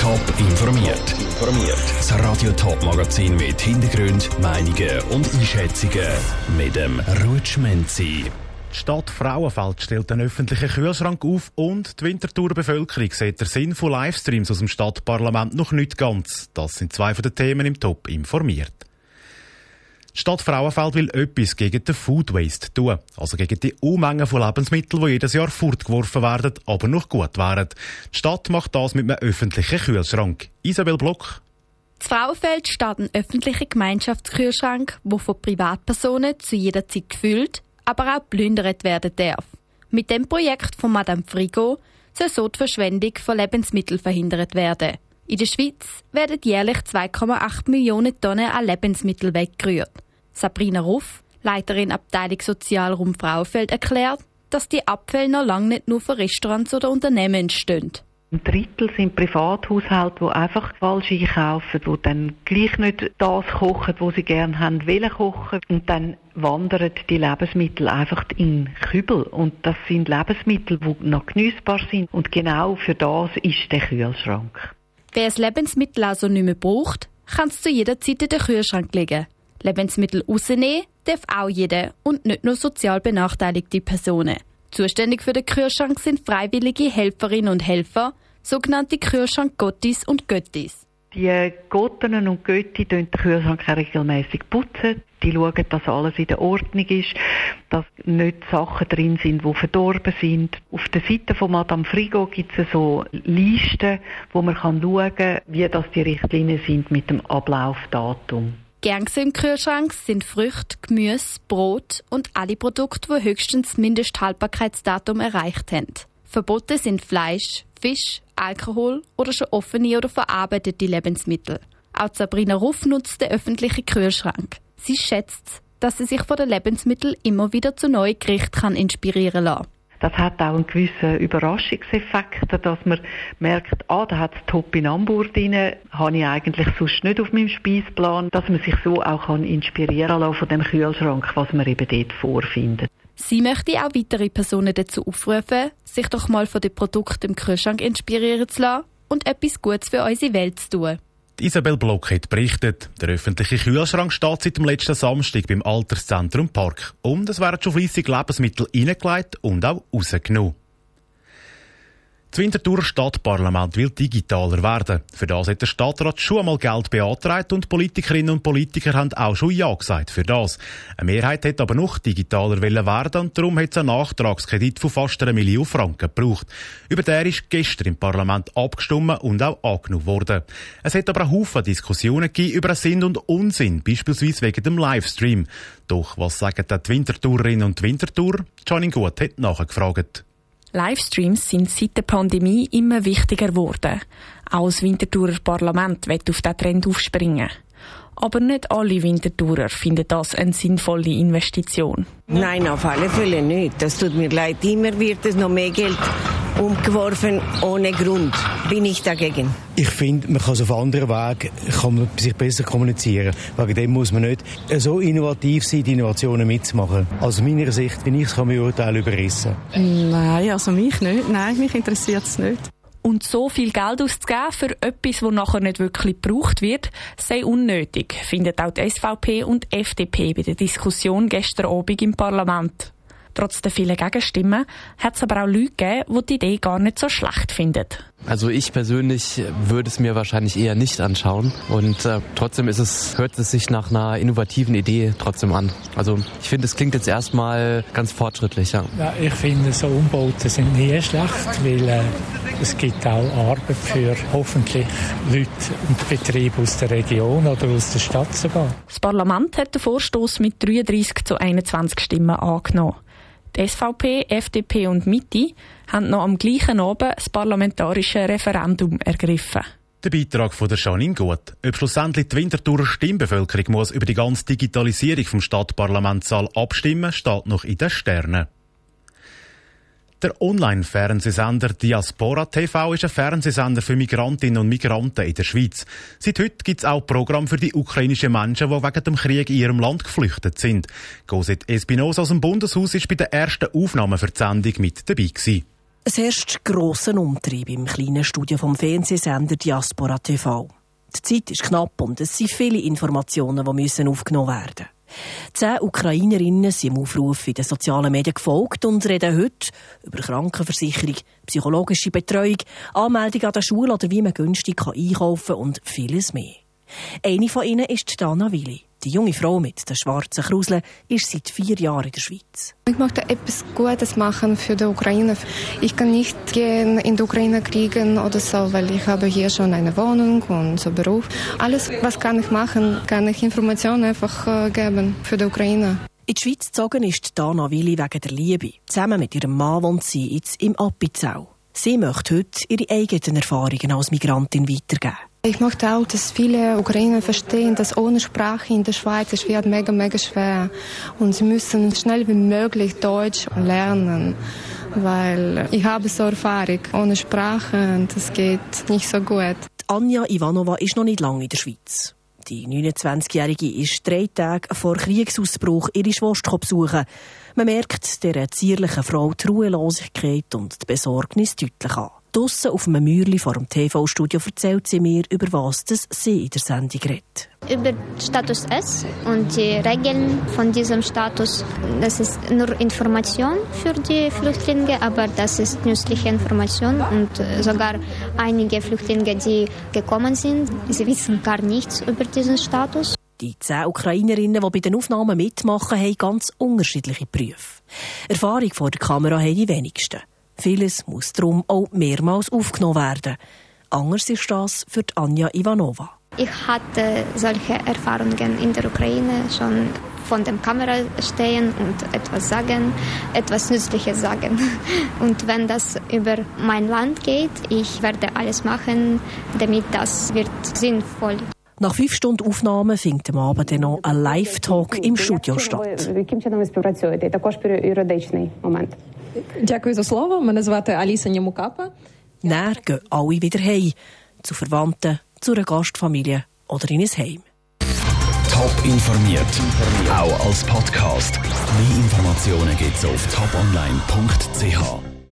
Top informiert. Informiert. Das Radio Top Magazin mit Hintergrund, Meinungen und Einschätzungen mit dem Rutschmenzi. Die Stadt Frauenfeld stellt einen öffentlichen Kühlschrank auf und die Winterthurer Bevölkerung sieht der Sinn von Livestreams aus dem Stadtparlament noch nicht ganz. Das sind zwei von den Themen im Top informiert. Die Stadt Frauenfeld will etwas gegen den Food Waste tun. Also gegen die Unmengen von Lebensmitteln, die jedes Jahr fortgeworfen werden, aber noch gut wären. Die Stadt macht das mit einem öffentlichen Kühlschrank. Isabel Block. In Frauenfeld steht ein öffentlicher Gemeinschaftskühlschrank, der von Privatpersonen zu jeder Zeit gefüllt, aber auch plündert werden darf. Mit dem Projekt von Madame Frigo soll so die Verschwendung von Lebensmitteln verhindert werden. In der Schweiz werden jährlich 2,8 Millionen Tonnen an Lebensmitteln weggerührt. Sabrina Ruff, Leiterin Abteilung Sozialraum Frauenfeld, erklärt, dass die Abfälle noch lange nicht nur für Restaurants oder Unternehmen entstehen. Ein Drittel sind Privathaushalte, die einfach falsch einkaufen, die dann gleich nicht das kochen, was sie gerne haben wollen kochen. Und dann wandern die Lebensmittel einfach in Kübel. Und das sind Lebensmittel, die noch genießbar sind. Und genau für das ist der Kühlschrank. Wer das Lebensmittel also nicht mehr braucht, kann es zu jeder Zeit in den Kühlschrank legen. Lebensmittel rausnehmen darf auch jeder und nicht nur sozial benachteiligte Personen. Zuständig für den Kühlschrank sind freiwillige Helferinnen und Helfer, sogenannte Kühlschrank Gottis und Göttis. Die Gottinnen und Götti den Kühlschrank regelmäßig putzen. Die schauen, dass alles in der Ordnung ist, dass nicht Sachen drin sind, die verdorben sind. Auf der Seite von Madame Frigo gibt es so Listen, wo man kann schauen kann, wie das die Richtlinien sind mit dem Ablaufdatum. Gern im Kühlschrank sind Früchte, Gemüse, Brot und alle Produkte, die höchstens Mindesthaltbarkeitsdatum erreicht haben. Verboten sind Fleisch, Fisch, Alkohol oder schon offene oder verarbeitete Lebensmittel. Auch Sabrina Ruff nutzt den öffentlichen Kühlschrank. Sie schätzt, dass sie sich von den Lebensmitteln immer wieder zu neuen Gerichten inspirieren lassen das hat auch einen gewissen Überraschungseffekt, dass man merkt, ah, da hat es Topinambur drin, habe ich eigentlich sonst nicht auf meinem Speisplan, dass man sich so auch kann inspirieren lassen von dem Kühlschrank, was man eben dort vorfindet. Sie möchte auch weitere Personen dazu aufrufen, sich doch mal von den Produkten im Kühlschrank inspirieren zu lassen und etwas Gutes für unsere Welt zu tun. Isabel Block hat berichtet, der öffentliche Kühlschrank steht seit dem letzten Samstag beim Alterszentrum Park. Und es werden schon fleissig Lebensmittel reingelegt und auch rausgenommen. Das Winterthurer Stadtparlament will digitaler werden. Für das hat der Stadtrat schon einmal Geld beantragt und Politikerinnen und Politiker haben auch schon Ja gesagt für das. Eine Mehrheit hat aber noch digitaler werden und darum hat es einen Nachtragskredit von fast einer Million Franken gebraucht. Über der ist gestern im Parlament abgestimmt und auch angenommen worden. Es hat aber auch Haufen Diskussionen gegeben über Sinn und Unsinn, beispielsweise wegen dem Livestream. Doch was sagen die Wintertourerinnen und Wintertour? Janine Gut hat nachgefragt. Livestreams sind seit der Pandemie immer wichtiger geworden. Auch das Winterthurer Parlament wird auf diesen Trend aufspringen. Aber nicht alle Winterthurer finden das eine sinnvolle Investition. Nein, auf alle Fälle nicht. Das tut mir leid. Immer wird es noch mehr Geld umgeworfen ohne Grund. Bin ich dagegen. Ich finde, man kann auf anderen Wegen kann man sich besser kommunizieren. Wegen dem muss man nicht so innovativ sein, die Innovationen mitzumachen. Also aus meiner Sicht bin ich es beurteilen überrissen. Nein, also mich nicht. Nein, mich interessiert es nicht. Und so viel Geld auszugeben für etwas, das nachher nicht wirklich gebraucht wird, sei unnötig, findet auch die SVP und FDP bei der Diskussion gestern Abend im Parlament. Trotz der vielen Gegenstimmen hat es aber auch Leute gegeben, die die Idee gar nicht so schlecht finden. Also ich persönlich würde es mir wahrscheinlich eher nicht anschauen und äh, trotzdem ist es, hört es sich nach einer innovativen Idee trotzdem an. Also ich finde, es klingt jetzt erstmal ganz fortschrittlich. Ja, ja ich finde, so Umbauten sind nie schlecht, weil äh, es gibt auch Arbeit für hoffentlich Leute und Betriebe aus der Region oder aus der Stadt sogar. Das Parlament hat den Vorstoß mit 33 zu 21 Stimmen angenommen. Die SVP, FDP und Mitte haben noch am gleichen Abend das parlamentarische Referendum ergriffen. Der Beitrag von der Janine Gut. Ob schlussendlich die Winterthurer Stimmbevölkerung muss über die ganze Digitalisierung vom Stadtparlamentssaal abstimmen, steht noch in den Sternen. Der Online-Fernsehsender Diaspora TV ist ein Fernsehsender für Migrantinnen und Migranten in der Schweiz. Seit heute gibt es auch Programm für die ukrainischen Menschen, die wegen dem Krieg in ihrem Land geflüchtet sind. Goset Espinosa aus dem Bundeshaus ist bei der ersten Aufnahme für die Sendung mit dabei gewesen. Es herrscht grosser Umtrieb im kleinen Studio vom Fernsehsender Diaspora TV. Die Zeit ist knapp und es sind viele Informationen, die müssen aufgenommen werden Zehn Ukrainerinnen sind im Aufruf in den sozialen Medien gefolgt und reden heute über Krankenversicherung, psychologische Betreuung, Anmeldung an der Schule oder wie man günstig einkaufen kann und vieles mehr. Eine von ihnen ist Dana Willi. Die junge Frau mit den schwarzen Kruseln ist seit vier Jahren in der Schweiz. Ich möchte etwas Gutes machen für die Ukraine. Ich kann nicht gehen in die Ukraine kriegen oder so, weil ich habe hier schon eine Wohnung und so Beruf. Alles, was kann ich machen, kann ich Informationen einfach äh, geben für die Ukraine. In die Schweiz gezogen ist Dana Willi wegen der Liebe. Zusammen mit ihrem Mann wohnt sie jetzt im Appenzell. Sie möchte heute ihre eigenen Erfahrungen als Migrantin weitergeben. Ich möchte auch, dass viele Ukrainer verstehen, dass ohne Sprache in der Schweiz es wird mega, mega schwer. Und sie müssen schnell wie möglich Deutsch lernen. Weil ich habe so Erfahrung ohne Sprache und das geht nicht so gut. Anja Ivanova ist noch nicht lange in der Schweiz. Die 29-Jährige ist drei Tage vor Kriegsausbruch ihre Schwester besuchen. Man merkt der zierlichen Frau die Ruhelosigkeit und die Besorgnis deutlich an. Draussen auf einem Mäuerli vor dem TV-Studio erzählt sie mir, über was das sie in der Sendung redet. Über Status S und die Regeln von diesem Status. Das ist nur Information für die Flüchtlinge, aber das ist nützliche Information und äh, sogar einige Flüchtlinge, die gekommen sind, sie wissen gar nichts über diesen Status. Die zehn Ukrainerinnen, die bei den Aufnahmen mitmachen, haben ganz unterschiedliche Berufe. Erfahrung vor der Kamera haben die wenigsten. Vieles muss darum auch mehrmals aufgenommen werden. Anders ist das für Anja Ivanova. Ich hatte solche Erfahrungen in der Ukraine schon von der Kamera stehen und etwas sagen, etwas Nützliches sagen. Und wenn das über mein Land geht, ich werde alles machen, damit das wird sinnvoll. Nach fünf Stunden Aufnahme findet am Abend dann noch ein Live-Talk im Studio statt. Дякую за слово. Мене звати Аліса Нямукапа. Dann gehen alle wieder heim. Zu Verwandten, zu einer Gastfamilie oder in ein Heim. Top informiert, auch als Podcast. Mehr Informationen gibt's auf toponline.ch.